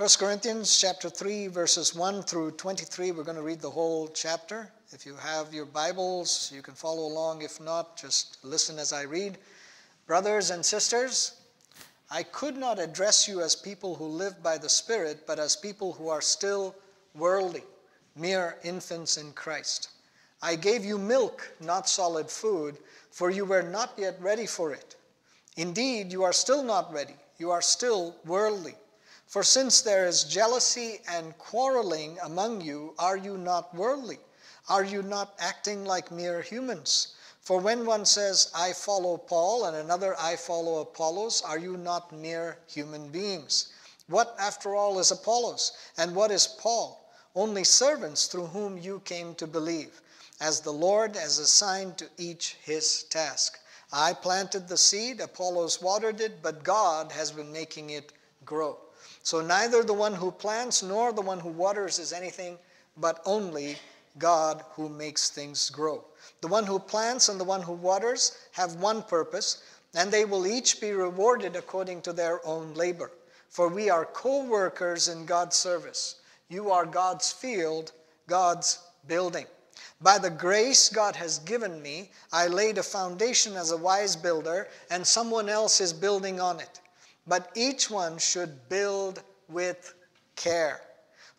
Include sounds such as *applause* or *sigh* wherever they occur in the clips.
1 Corinthians chapter 3 verses 1 through 23 we're going to read the whole chapter. If you have your Bibles, you can follow along. If not, just listen as I read. Brothers and sisters, I could not address you as people who live by the Spirit, but as people who are still worldly, mere infants in Christ. I gave you milk, not solid food, for you were not yet ready for it. Indeed, you are still not ready. You are still worldly. For since there is jealousy and quarreling among you, are you not worldly? Are you not acting like mere humans? For when one says, I follow Paul, and another, I follow Apollos, are you not mere human beings? What, after all, is Apollos? And what is Paul? Only servants through whom you came to believe, as the Lord has assigned to each his task. I planted the seed, Apollos watered it, but God has been making it grow. So neither the one who plants nor the one who waters is anything, but only God who makes things grow. The one who plants and the one who waters have one purpose, and they will each be rewarded according to their own labor. For we are co workers in God's service. You are God's field, God's building. By the grace God has given me, I laid a foundation as a wise builder, and someone else is building on it but each one should build with care.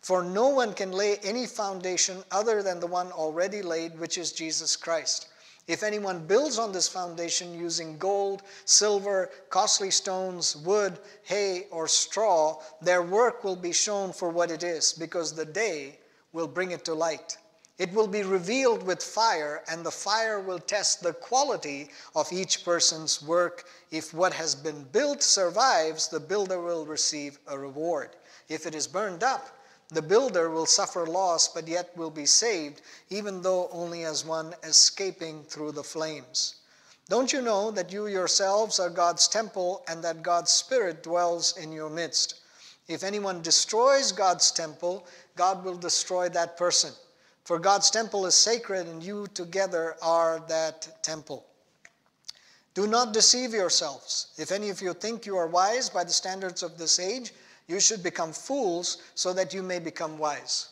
For no one can lay any foundation other than the one already laid, which is Jesus Christ. If anyone builds on this foundation using gold, silver, costly stones, wood, hay, or straw, their work will be shown for what it is, because the day will bring it to light. It will be revealed with fire, and the fire will test the quality of each person's work. If what has been built survives, the builder will receive a reward. If it is burned up, the builder will suffer loss, but yet will be saved, even though only as one escaping through the flames. Don't you know that you yourselves are God's temple and that God's Spirit dwells in your midst? If anyone destroys God's temple, God will destroy that person. For God's temple is sacred, and you together are that temple. Do not deceive yourselves. If any of you think you are wise by the standards of this age, you should become fools so that you may become wise.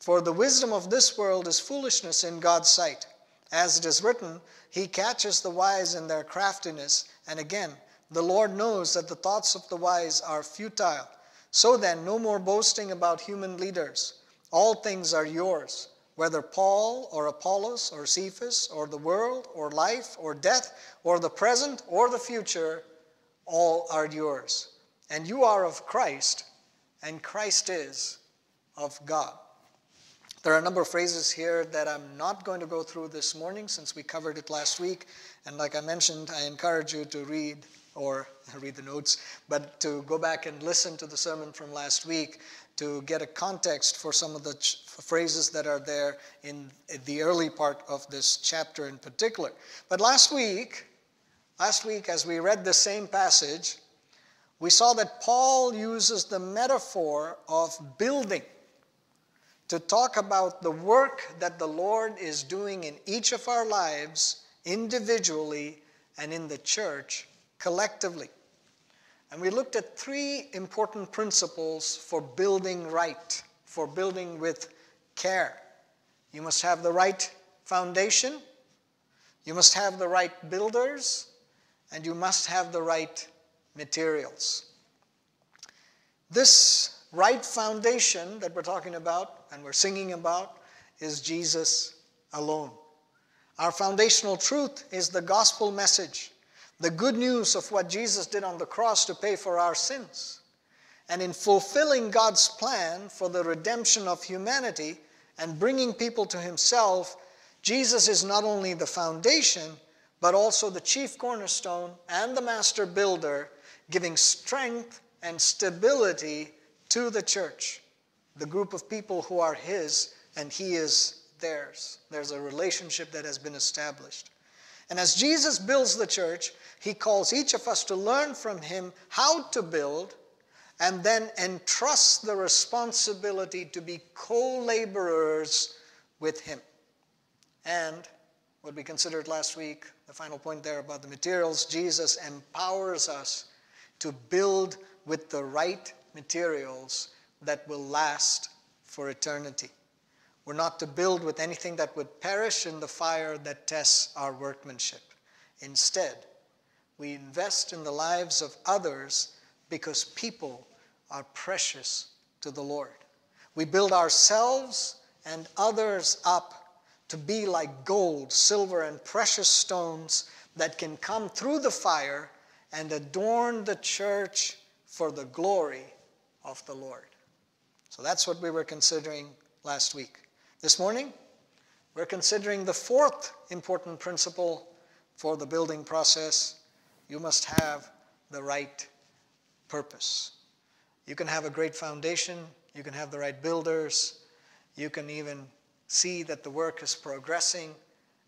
For the wisdom of this world is foolishness in God's sight. As it is written, He catches the wise in their craftiness. And again, the Lord knows that the thoughts of the wise are futile. So then, no more boasting about human leaders. All things are yours whether Paul or Apollos or Cephas or the world or life or death or the present or the future, all are yours. And you are of Christ, and Christ is of God. There are a number of phrases here that I'm not going to go through this morning since we covered it last week. And like I mentioned, I encourage you to read or *laughs* read the notes, but to go back and listen to the sermon from last week to get a context for some of the phrases that are there in the early part of this chapter in particular. But last week, last week as we read the same passage, we saw that Paul uses the metaphor of building to talk about the work that the Lord is doing in each of our lives individually and in the church collectively. And we looked at three important principles for building right, for building with care. You must have the right foundation, you must have the right builders, and you must have the right materials. This right foundation that we're talking about and we're singing about is Jesus alone. Our foundational truth is the gospel message the good news of what Jesus did on the cross to pay for our sins. And in fulfilling God's plan for the redemption of humanity and bringing people to Himself, Jesus is not only the foundation, but also the chief cornerstone and the master builder, giving strength and stability to the church, the group of people who are His and He is theirs. There's a relationship that has been established. And as Jesus builds the church, he calls each of us to learn from him how to build and then entrust the responsibility to be co laborers with him. And what we considered last week, the final point there about the materials, Jesus empowers us to build with the right materials that will last for eternity. We're not to build with anything that would perish in the fire that tests our workmanship. Instead, we invest in the lives of others because people are precious to the Lord. We build ourselves and others up to be like gold, silver, and precious stones that can come through the fire and adorn the church for the glory of the Lord. So that's what we were considering last week. This morning, we're considering the fourth important principle for the building process. You must have the right purpose. You can have a great foundation, you can have the right builders, you can even see that the work is progressing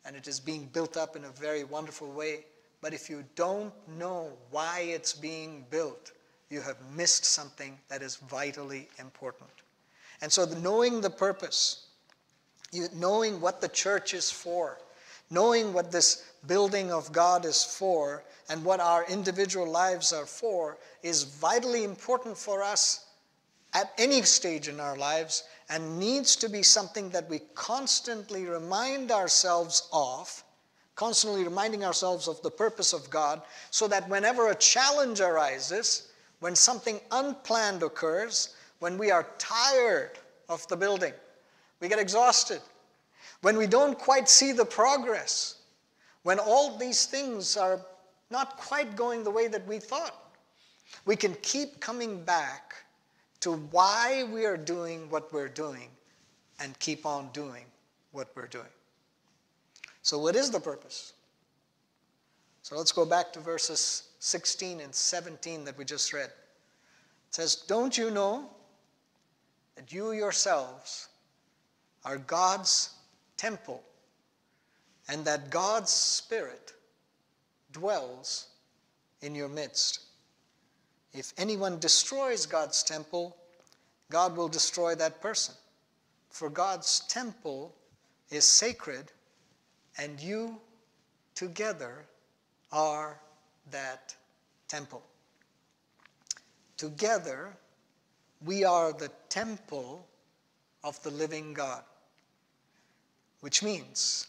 and it is being built up in a very wonderful way. But if you don't know why it's being built, you have missed something that is vitally important. And so, the, knowing the purpose, you, knowing what the church is for, knowing what this building of God is for, and what our individual lives are for, is vitally important for us at any stage in our lives and needs to be something that we constantly remind ourselves of, constantly reminding ourselves of the purpose of God, so that whenever a challenge arises, when something unplanned occurs, when we are tired of the building, we get exhausted, when we don't quite see the progress, when all these things are not quite going the way that we thought, we can keep coming back to why we are doing what we're doing and keep on doing what we're doing. So, what is the purpose? So, let's go back to verses 16 and 17 that we just read. It says, Don't you know that you yourselves are God's temple and that God's Spirit dwells in your midst? If anyone destroys God's temple, God will destroy that person. For God's temple is sacred, and you together are that temple. Together, we are the temple of the living God, which means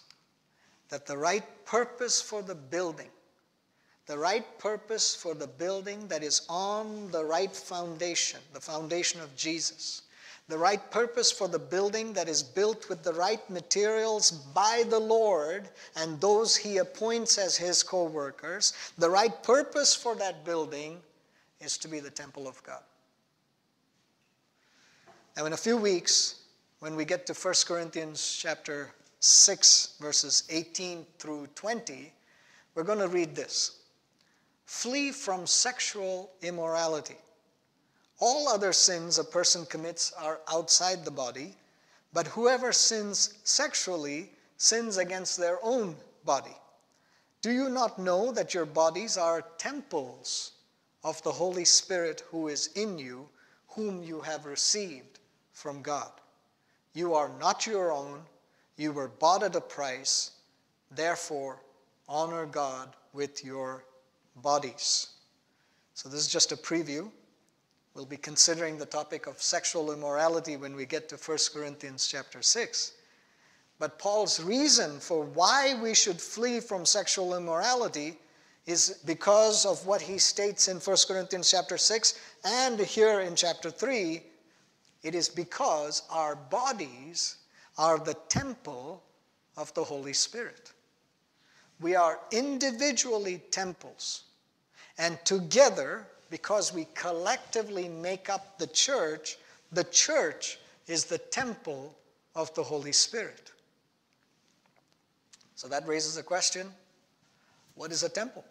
that the right purpose for the building the right purpose for the building that is on the right foundation, the foundation of Jesus. The right purpose for the building that is built with the right materials by the Lord and those He appoints as His co workers. The right purpose for that building is to be the temple of God. Now, in a few weeks, when we get to 1 Corinthians chapter 6, verses 18 through 20, we're going to read this. Flee from sexual immorality. All other sins a person commits are outside the body, but whoever sins sexually sins against their own body. Do you not know that your bodies are temples of the Holy Spirit who is in you, whom you have received from God? You are not your own, you were bought at a price. Therefore, honor God with your bodies. So, this is just a preview. We'll be considering the topic of sexual immorality when we get to 1 Corinthians chapter 6. But Paul's reason for why we should flee from sexual immorality is because of what he states in 1 Corinthians chapter 6 and here in chapter 3. It is because our bodies are the temple of the Holy Spirit. We are individually temples and together, because we collectively make up the church, the church is the temple of the Holy Spirit. So that raises a question what is a temple?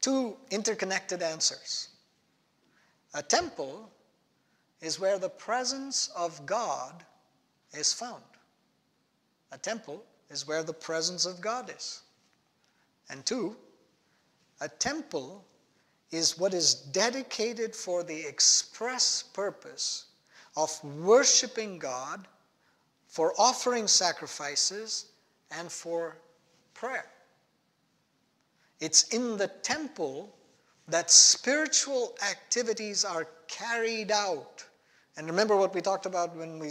Two interconnected answers. A temple is where the presence of God is found. A temple is where the presence of God is. And two, a temple is what is dedicated for the express purpose of worshiping God, for offering sacrifices, and for prayer. It's in the temple that spiritual activities are carried out. And remember what we talked about when we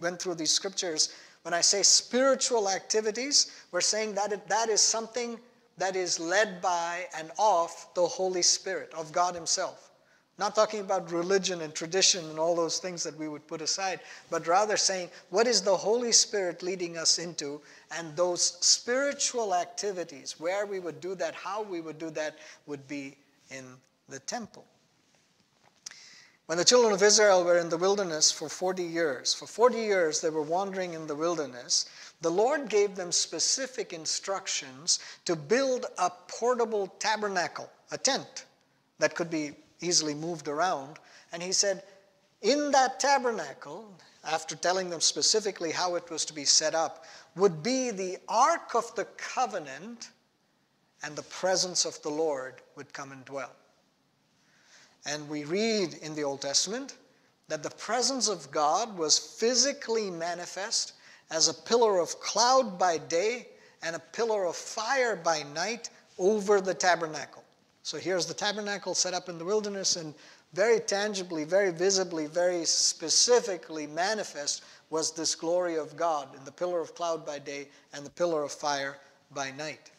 went through these scriptures. When I say spiritual activities, we're saying that that is something that is led by and of the Holy Spirit, of God Himself. Not talking about religion and tradition and all those things that we would put aside, but rather saying, what is the Holy Spirit leading us into? And those spiritual activities, where we would do that, how we would do that, would be in the temple. When the children of Israel were in the wilderness for 40 years, for 40 years they were wandering in the wilderness, the Lord gave them specific instructions to build a portable tabernacle, a tent that could be easily moved around. And he said, in that tabernacle, after telling them specifically how it was to be set up, would be the Ark of the Covenant, and the presence of the Lord would come and dwell. And we read in the Old Testament that the presence of God was physically manifest as a pillar of cloud by day and a pillar of fire by night over the tabernacle. So here's the tabernacle set up in the wilderness, and very tangibly, very visibly, very specifically manifest was this glory of God in the pillar of cloud by day and the pillar of fire by night.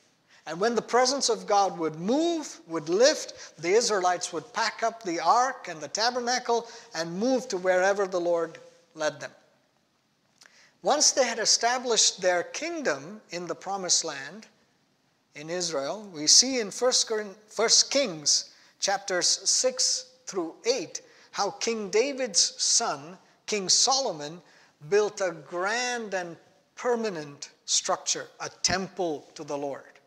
And when the presence of God would move, would lift, the Israelites would pack up the ark and the tabernacle and move to wherever the Lord led them. Once they had established their kingdom in the promised land, in Israel. We see in 1 Kings chapters 6 through 8 how King David's son, King Solomon, built a grand and permanent structure, a temple to the Lord.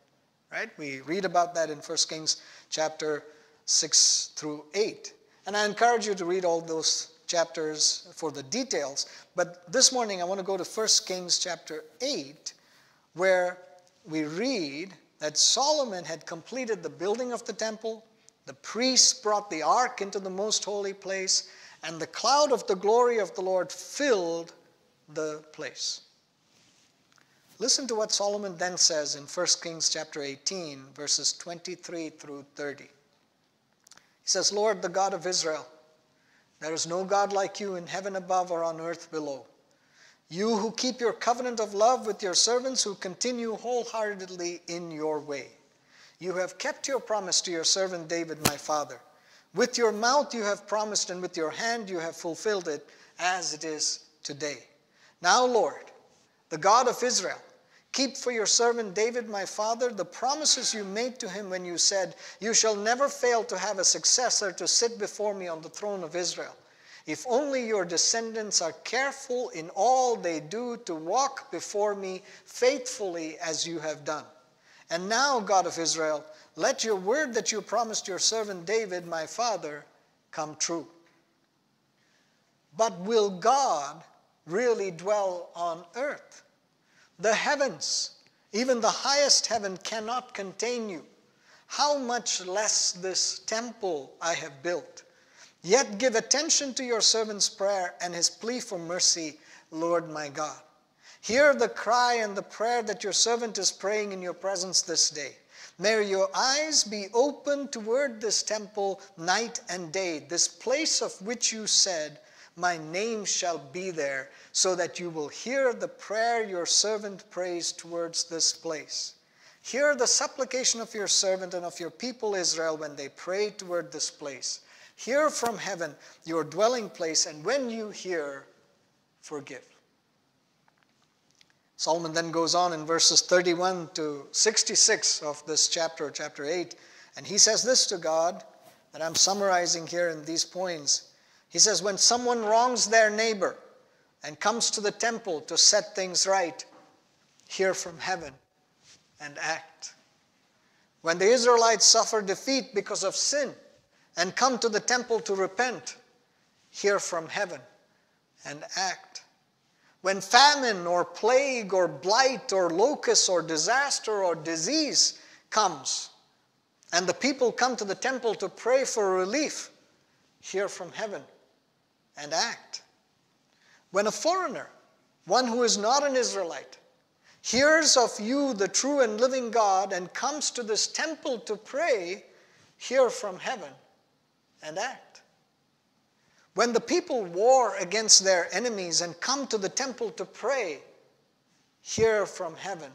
Right? We read about that in 1 Kings chapter 6 through 8. And I encourage you to read all those chapters for the details. But this morning I want to go to 1 Kings chapter 8, where we read that Solomon had completed the building of the temple, the priests brought the ark into the most holy place, and the cloud of the glory of the Lord filled the place. Listen to what Solomon then says in 1 Kings chapter 18, verses 23 through 30. He says, Lord, the God of Israel, there is no God like you in heaven above or on earth below. You who keep your covenant of love with your servants who continue wholeheartedly in your way. You have kept your promise to your servant David, my father. With your mouth you have promised, and with your hand you have fulfilled it, as it is today. Now, Lord, the God of Israel, keep for your servant David, my father, the promises you made to him when you said, You shall never fail to have a successor to sit before me on the throne of Israel. If only your descendants are careful in all they do to walk before me faithfully as you have done. And now, God of Israel, let your word that you promised your servant David, my father, come true. But will God really dwell on earth? The heavens, even the highest heaven, cannot contain you. How much less this temple I have built? Yet give attention to your servant's prayer and his plea for mercy, Lord my God. Hear the cry and the prayer that your servant is praying in your presence this day. May your eyes be open toward this temple night and day, this place of which you said, My name shall be there, so that you will hear the prayer your servant prays towards this place. Hear the supplication of your servant and of your people Israel when they pray toward this place. Hear from heaven your dwelling place, and when you hear, forgive. Solomon then goes on in verses 31 to 66 of this chapter, chapter 8, and he says this to God that I'm summarizing here in these points. He says, When someone wrongs their neighbor and comes to the temple to set things right, hear from heaven and act. When the Israelites suffer defeat because of sin, and come to the temple to repent, hear from heaven and act. When famine or plague or blight or locust or disaster or disease comes, and the people come to the temple to pray for relief, hear from heaven and act. When a foreigner, one who is not an Israelite, hears of you, the true and living God, and comes to this temple to pray, hear from heaven and act. When the people war against their enemies and come to the temple to pray, hear from heaven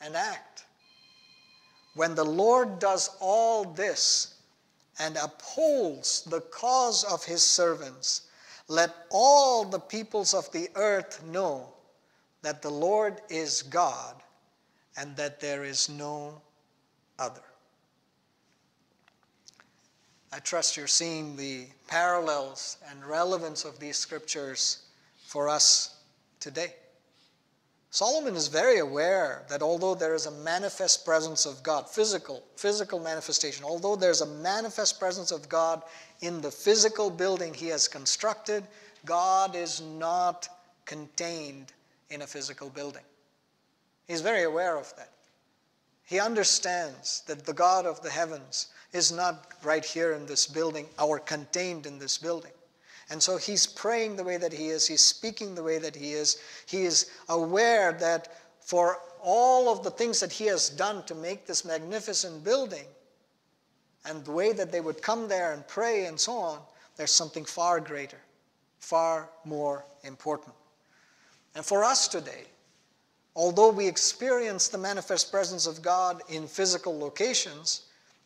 and act. When the Lord does all this and upholds the cause of his servants, let all the peoples of the earth know that the Lord is God and that there is no other. I trust you're seeing the parallels and relevance of these scriptures for us today. Solomon is very aware that although there is a manifest presence of God, physical, physical manifestation, although there's a manifest presence of God in the physical building he has constructed, God is not contained in a physical building. He's very aware of that. He understands that the God of the heavens is not right here in this building or contained in this building. And so he's praying the way that he is, he's speaking the way that he is. He is aware that for all of the things that he has done to make this magnificent building and the way that they would come there and pray and so on, there's something far greater, far more important. And for us today, although we experience the manifest presence of God in physical locations,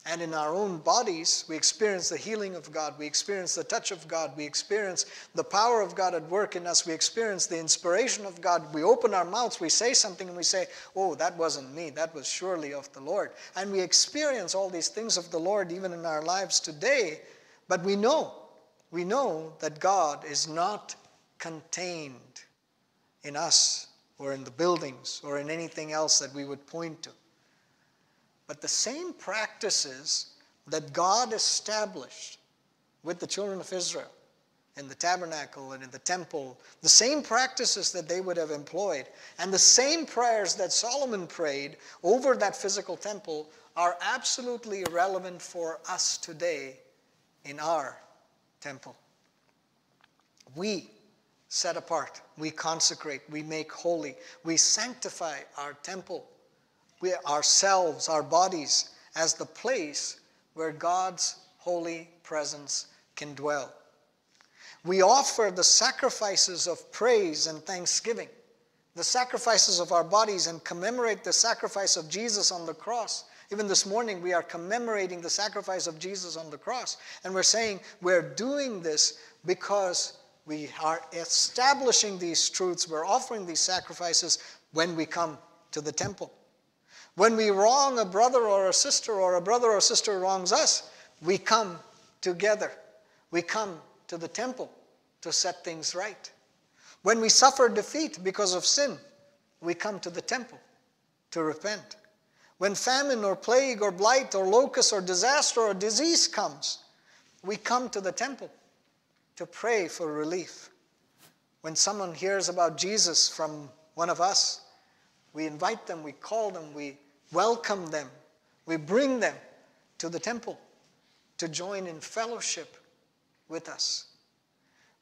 and in our own bodies, we experience the healing of God. We experience the touch of God. We experience the power of God at work in us. We experience the inspiration of God. We open our mouths, we say something, and we say, Oh, that wasn't me. That was surely of the Lord. And we experience all these things of the Lord even in our lives today. But we know, we know that God is not contained in us or in the buildings or in anything else that we would point to. But the same practices that God established with the children of Israel in the tabernacle and in the temple, the same practices that they would have employed, and the same prayers that Solomon prayed over that physical temple are absolutely relevant for us today in our temple. We set apart, we consecrate, we make holy, we sanctify our temple we ourselves, our bodies, as the place where God's holy presence can dwell. We offer the sacrifices of praise and thanksgiving, the sacrifices of our bodies, and commemorate the sacrifice of Jesus on the cross. Even this morning, we are commemorating the sacrifice of Jesus on the cross. And we're saying we're doing this because we are establishing these truths, we're offering these sacrifices when we come to the temple. When we wrong a brother or a sister, or a brother or sister wrongs us, we come together. We come to the temple to set things right. When we suffer defeat because of sin, we come to the temple to repent. When famine or plague or blight or locust or disaster or disease comes, we come to the temple to pray for relief. When someone hears about Jesus from one of us, we invite them, we call them, we welcome them. We bring them to the temple to join in fellowship with us.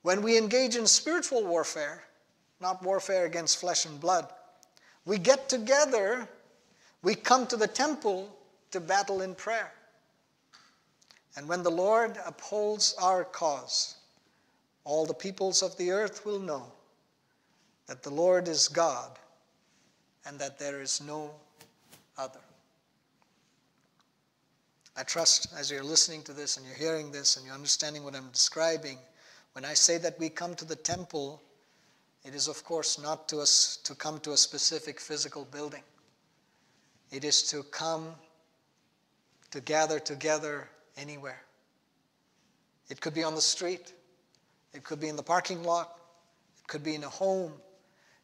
When we engage in spiritual warfare, not warfare against flesh and blood, we get together, we come to the temple to battle in prayer. And when the Lord upholds our cause, all the peoples of the earth will know that the Lord is God and that there is no other. I trust as you're listening to this and you're hearing this and you're understanding what I'm describing, when I say that we come to the temple, it is of course not to us to come to a specific physical building. It is to come to gather together anywhere. It could be on the street, it could be in the parking lot, it could be in a home,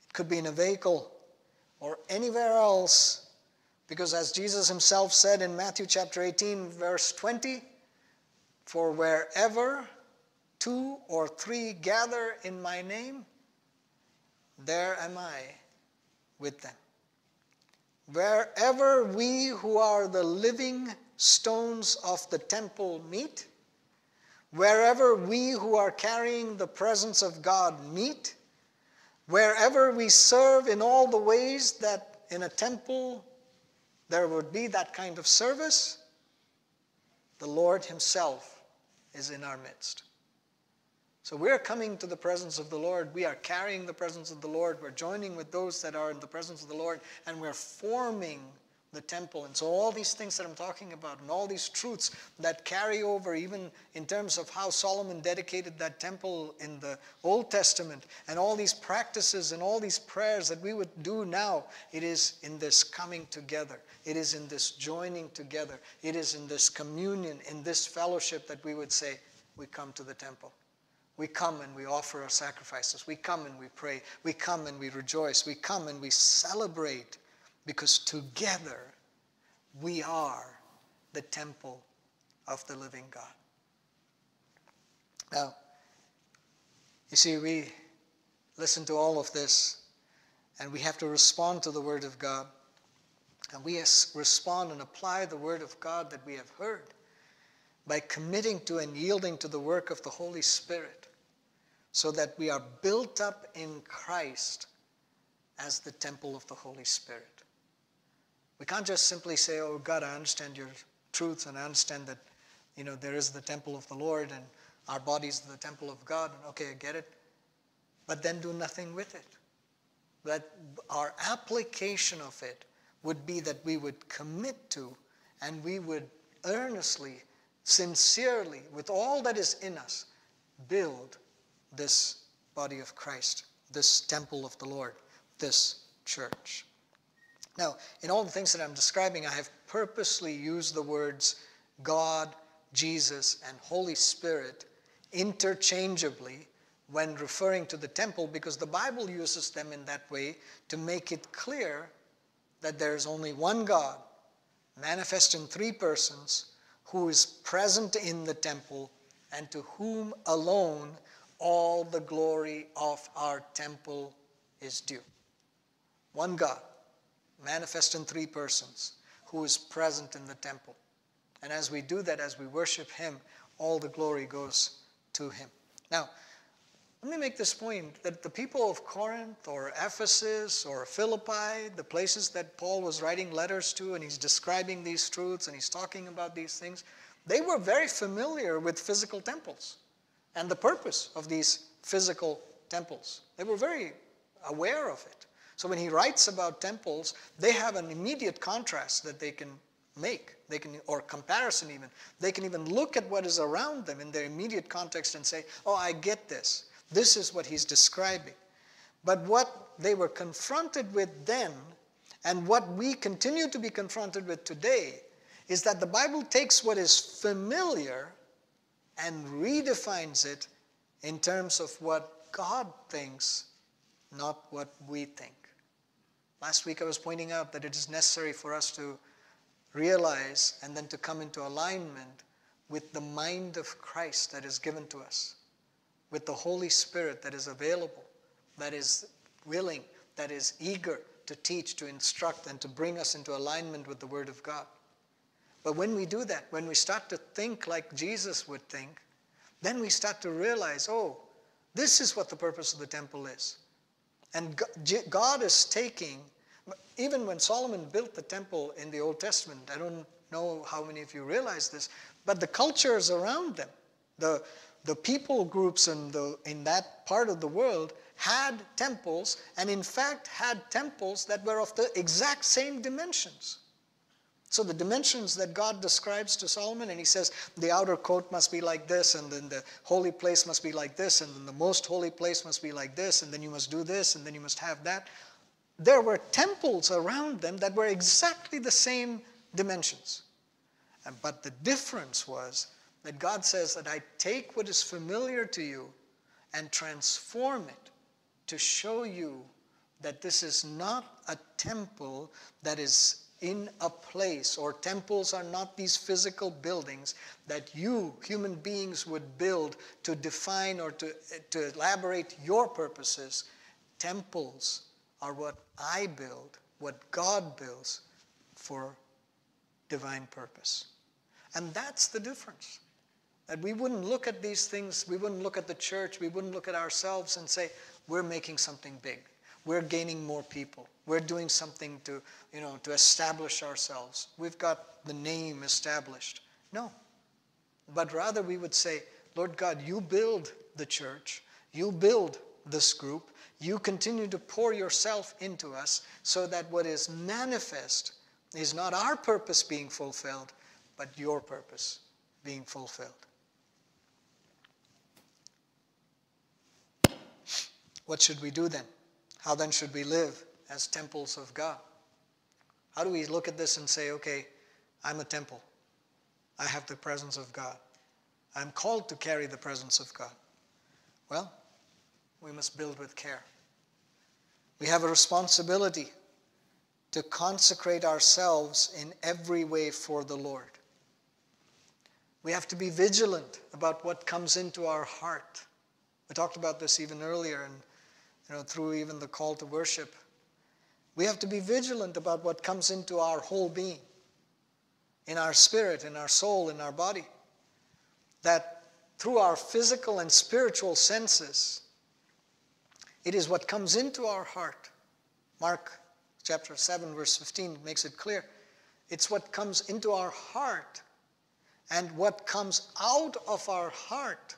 it could be in a vehicle, or anywhere else because as Jesus himself said in Matthew chapter 18, verse 20, for wherever two or three gather in my name, there am I with them. Wherever we who are the living stones of the temple meet, wherever we who are carrying the presence of God meet, wherever we serve in all the ways that in a temple there would be that kind of service, the Lord Himself is in our midst. So we're coming to the presence of the Lord. We are carrying the presence of the Lord. We're joining with those that are in the presence of the Lord, and we're forming the temple. And so, all these things that I'm talking about, and all these truths that carry over, even in terms of how Solomon dedicated that temple in the Old Testament, and all these practices and all these prayers that we would do now, it is in this coming together. It is in this joining together. It is in this communion, in this fellowship that we would say, We come to the temple. We come and we offer our sacrifices. We come and we pray. We come and we rejoice. We come and we celebrate because together we are the temple of the living God. Now, you see, we listen to all of this and we have to respond to the Word of God. And we respond and apply the Word of God that we have heard by committing to and yielding to the work of the Holy Spirit so that we are built up in Christ as the temple of the Holy Spirit. We can't just simply say, Oh God, I understand your truth and I understand that you know there is the temple of the Lord and our body is the temple of God, and okay, I get it. But then do nothing with it. That our application of it would be that we would commit to and we would earnestly, sincerely, with all that is in us, build this body of Christ, this temple of the Lord, this church. Now, in all the things that I'm describing, I have purposely used the words God, Jesus, and Holy Spirit interchangeably when referring to the temple because the Bible uses them in that way to make it clear that there is only one God, manifest in three persons, who is present in the temple and to whom alone all the glory of our temple is due. One God manifest in three persons, who is present in the temple. And as we do that, as we worship Him, all the glory goes to Him. Now, let me make this point that the people of Corinth or Ephesus or Philippi, the places that Paul was writing letters to and he's describing these truths and he's talking about these things, they were very familiar with physical temples and the purpose of these physical temples. They were very aware of it. So when he writes about temples, they have an immediate contrast that they can make, they can, or comparison even. They can even look at what is around them in their immediate context and say, oh, I get this. This is what he's describing. But what they were confronted with then, and what we continue to be confronted with today, is that the Bible takes what is familiar and redefines it in terms of what God thinks, not what we think. Last week I was pointing out that it is necessary for us to realize and then to come into alignment with the mind of Christ that is given to us, with the Holy Spirit that is available, that is willing, that is eager to teach, to instruct, and to bring us into alignment with the Word of God. But when we do that, when we start to think like Jesus would think, then we start to realize, oh, this is what the purpose of the temple is. And God is taking, even when Solomon built the temple in the Old Testament, I don't know how many of you realize this, but the cultures around them, the, the people groups in, the, in that part of the world had temples, and in fact had temples that were of the exact same dimensions. So the dimensions that God describes to Solomon, and he says the outer court must be like this, and then the holy place must be like this, and then the most holy place must be like this, and then you must do this, and then you must have that. There were temples around them that were exactly the same dimensions. But the difference was that God says that I take what is familiar to you and transform it to show you that this is not a temple that is in a place, or temples are not these physical buildings that you, human beings, would build to define or to, to elaborate your purposes. Temples are what I build, what God builds for divine purpose. And that's the difference. That we wouldn't look at these things, we wouldn't look at the church, we wouldn't look at ourselves and say, we're making something big. We're gaining more people. We're doing something to, you know, to establish ourselves. We've got the name established. No. but rather we would say, Lord God, you build the church, you build this group, you continue to pour yourself into us so that what is manifest is not our purpose being fulfilled, but your purpose being fulfilled. What should we do then? How then should we live as temples of God? How do we look at this and say, okay, I'm a temple. I have the presence of God. I'm called to carry the presence of God. Well, we must build with care. We have a responsibility to consecrate ourselves in every way for the Lord. We have to be vigilant about what comes into our heart. We talked about this even earlier and you know through even the call to worship. We have to be vigilant about what comes into our whole being, in our spirit, in our soul, in our body. That through our physical and spiritual senses, it is what comes into our heart. Mark chapter 7, verse 15 makes it clear. It's what comes into our heart and what comes out of our heart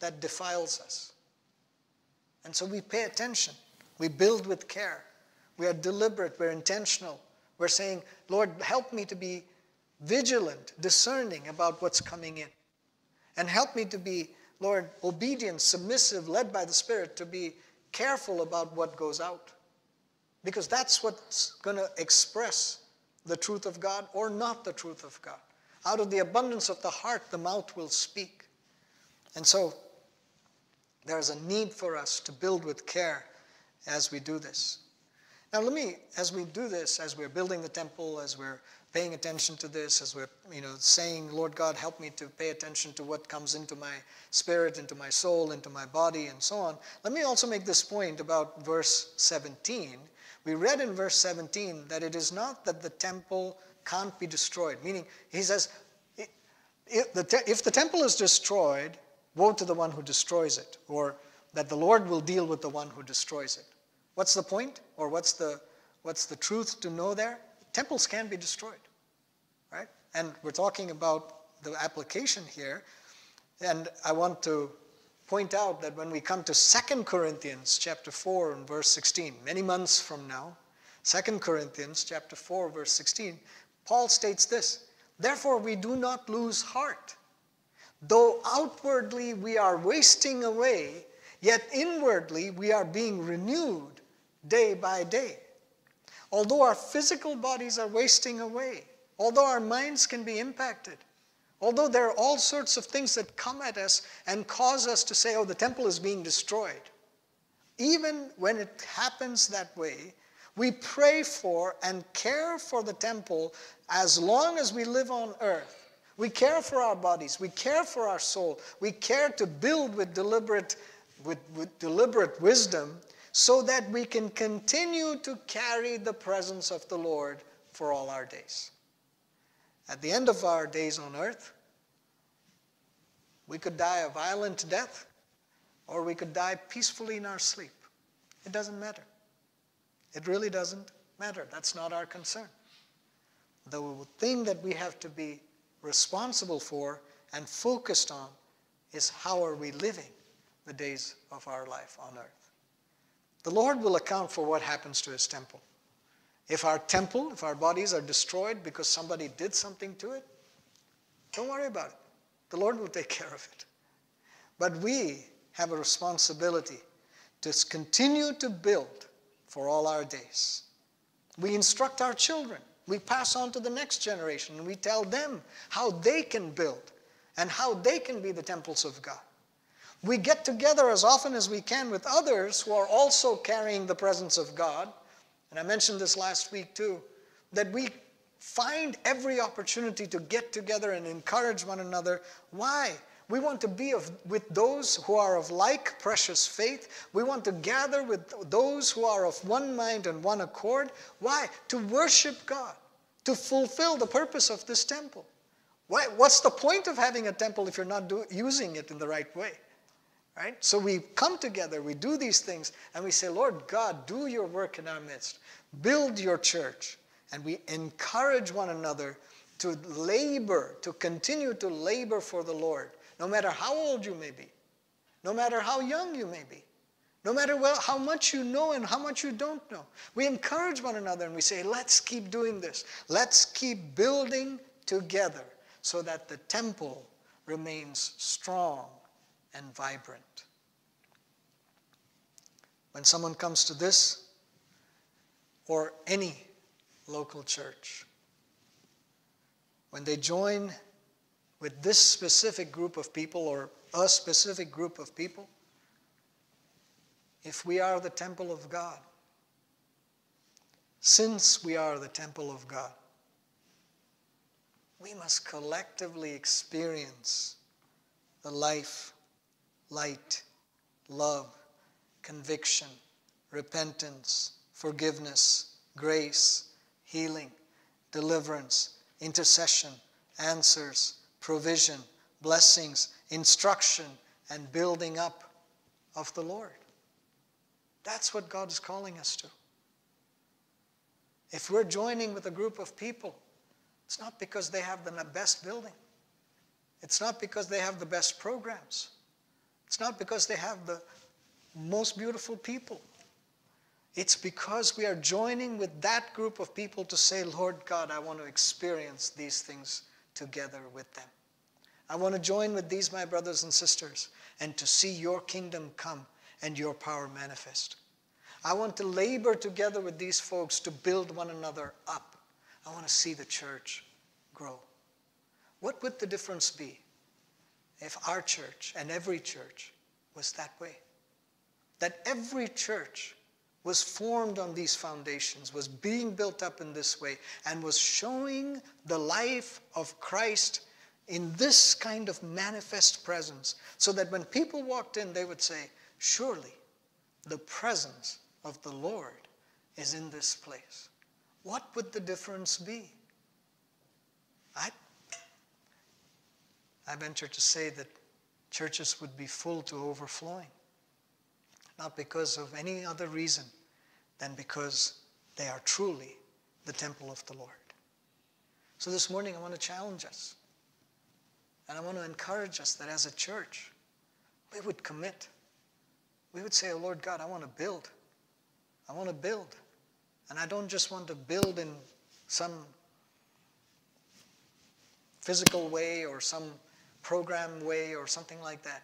that defiles us. And so we pay attention. We build with care. We are deliberate. We're intentional. We're saying, Lord, help me to be vigilant, discerning about what's coming in. And help me to be, Lord, obedient, submissive, led by the Spirit, to be careful about what goes out. Because that's what's going to express the truth of God or not the truth of God. Out of the abundance of the heart, the mouth will speak. And so there's a need for us to build with care as we do this. Now, let me, as we do this, as we're building the temple, as we're paying attention to this, as we're, you know, saying, Lord God, help me to pay attention to what comes into my spirit, into my soul, into my body, and so on. Let me also make this point about verse 17. We read in verse 17 that it is not that the temple can't be destroyed. Meaning, he says, if the, temple is destroyed, woe to the one who destroys it, or that the Lord will deal with the one who destroys it. What's the point, or what's the, what's the truth to know there? Temples can be destroyed, right? And we're talking about the application here, and I want to point out that when we come to 2 Corinthians chapter 4 and verse 16, many months from now, 2 Corinthians chapter 4 verse 16, Paul states this, Therefore we do not lose heart. Though outwardly we are wasting away, yet inwardly we are being renewed day by day. Although our physical bodies are wasting away, although our minds can be impacted, although there are all sorts of things that come at us and cause us to say, oh, the temple is being destroyed, even when it happens that way, we pray for and care for the temple as long as we live on earth. We care for our bodies, we care for our soul, we care to build with deliberate, with, with deliberate wisdom so that we can continue to carry the presence of the Lord for all our days. At the end of our days on earth, we could die a violent death or we could die peacefully in our sleep. It doesn't matter. It really doesn't matter. That's not our concern. The thing that we have to be responsible for and focused on is how are we living the days of our life on earth. The Lord will account for what happens to his temple. If our temple, if our bodies are destroyed because somebody did something to it, don't worry about it. The Lord will take *laughs* care of it. But we have a responsibility to continue to build for all our days. We instruct our children. We pass on to the next generation and we tell them how they can build and how they can be the temples of God. We get together as often as we can with others who are also carrying the presence of God. And I mentioned this last week too, that we find every opportunity to get together and encourage one another. Why? We want to be of, with those who are of like precious faith. We want to gather with those who are of one mind and one accord. Why? To worship God, to fulfill the purpose of this temple. Why, what's the point of having a temple if you're not do, using it in the right way? Right? So we come together, we do these things, and we say, Lord God, do your work in our midst. Build your church. And we encourage one another to labor, to continue to labor for the Lord, no matter how old you may be, no matter how young you may be, no matter well, how much you know and how much you don't know. We encourage one another and we say, let's keep doing this. Let's keep building together so that the temple remains strong and vibrant. When someone comes to this or any local church, when they join with this specific group of people or a specific group of people, if we are the temple of God, since we are the temple of God, we must collectively experience the life, light, love, conviction, repentance, forgiveness, grace, healing, deliverance, intercession, answers, provision, blessings, instruction, and building up of the Lord. That's what God is calling us to. If we're joining with a group of people, it's not because they have the best building. It's not because they have the best programs. It's not because they have the most beautiful people. It's because we are joining with that group of people to say, Lord God, I want to experience these things together with them. I want to join with these, my brothers and sisters, and to see your kingdom come and your power manifest. I want to labor together with these folks to build one another up. I want to see the church grow. What would the difference be if our church and every church was that way? That every church was formed on these foundations, was being built up in this way, and was showing the life of Christ in this kind of manifest presence, so that when people walked in, they would say, Surely the presence of the Lord is in this place. What would the difference be? I, I venture to say that churches would be full to overflowing, not because of any other reason than because they are truly the temple of the Lord. So this morning I want to challenge us. And I want to encourage us that as a church, we would commit. We would say, oh Lord God, I want to build. I want to build. And I don't just want to build in some physical way or some program way or something like that.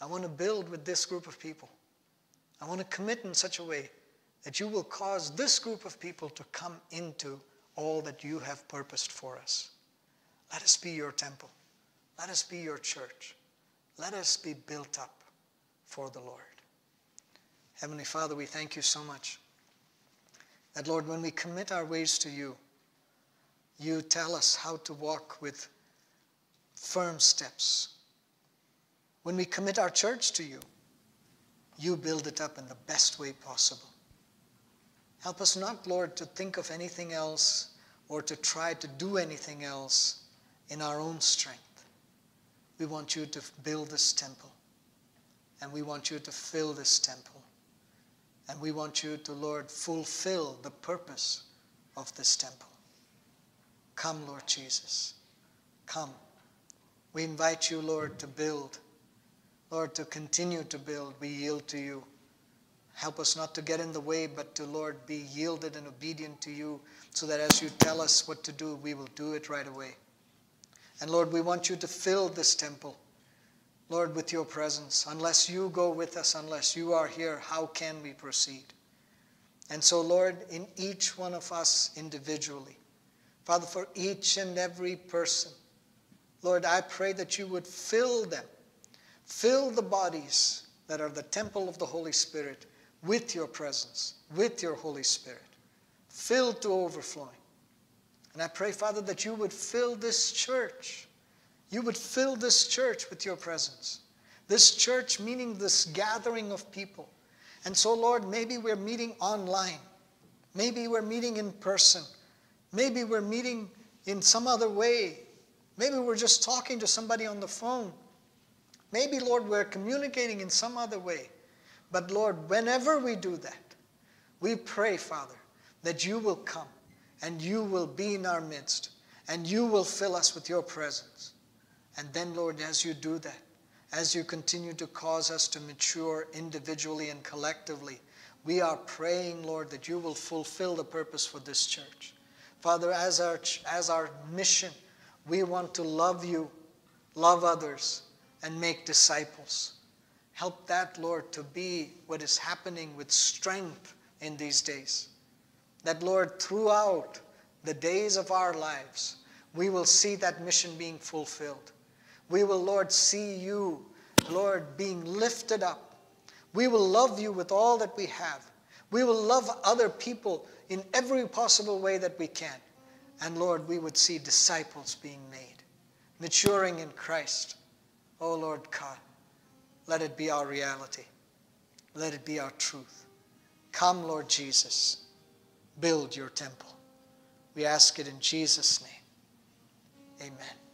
I want to build with this group of people. I want to commit in such a way that you will cause this group of people to come into all that you have purposed for us. Let us be your temple. Let us be your church. Let us be built up for the Lord. Heavenly Father, we thank you so much that, Lord, when we commit our ways to you, you tell us how to walk with firm steps. When we commit our church to you, you build it up in the best way possible. Help us not, Lord, to think of anything else or to try to do anything else in our own strength. We want you to build this temple, and we want you to fill this temple. And we want you to, Lord, fulfill the purpose of this temple. Come, Lord Jesus. Come. We invite you, Lord, to build. Lord, to continue to build. We yield to you. Help us not to get in the way, but to, Lord, be yielded and obedient to you, so that as you tell us what to do, we will do it right away. And Lord, we want you to fill this temple. Lord, with your presence. Unless you go with us, unless you are here, how can we proceed? And so, Lord, in each one of us individually, Father, for each and every person, Lord, I pray that you would fill them, fill the bodies that are the temple of the Holy Spirit with your presence, with your Holy Spirit, filled to overflowing. And I pray, Father, that you would fill this church you would fill this church with your presence. This church, meaning this gathering of people. And so, Lord, maybe we're meeting online. Maybe we're meeting in person. Maybe we're meeting in some other way. Maybe we're just talking to somebody on the phone. Maybe, Lord, we're communicating in some other way. But, Lord, whenever we do that, we pray, Father, that you will come and you will be in our midst and you will fill us with your presence. And then, Lord, as you do that, as you continue to cause us to mature individually and collectively, we are praying, Lord, that you will fulfill the purpose for this church. Father, as our, as our mission, we want to love you, love others, and make disciples. Help that, Lord, to be what is happening with strength in these days. That, Lord, throughout the days of our lives, we will see that mission being fulfilled. We will, Lord, see you, Lord, being lifted up. We will love you with all that we have. We will love other people in every possible way that we can. And Lord, we would see disciples being made, maturing in Christ. Oh Lord God, let it be our reality. Let it be our truth. Come, Lord Jesus, build your temple. We ask it in Jesus' name. Amen.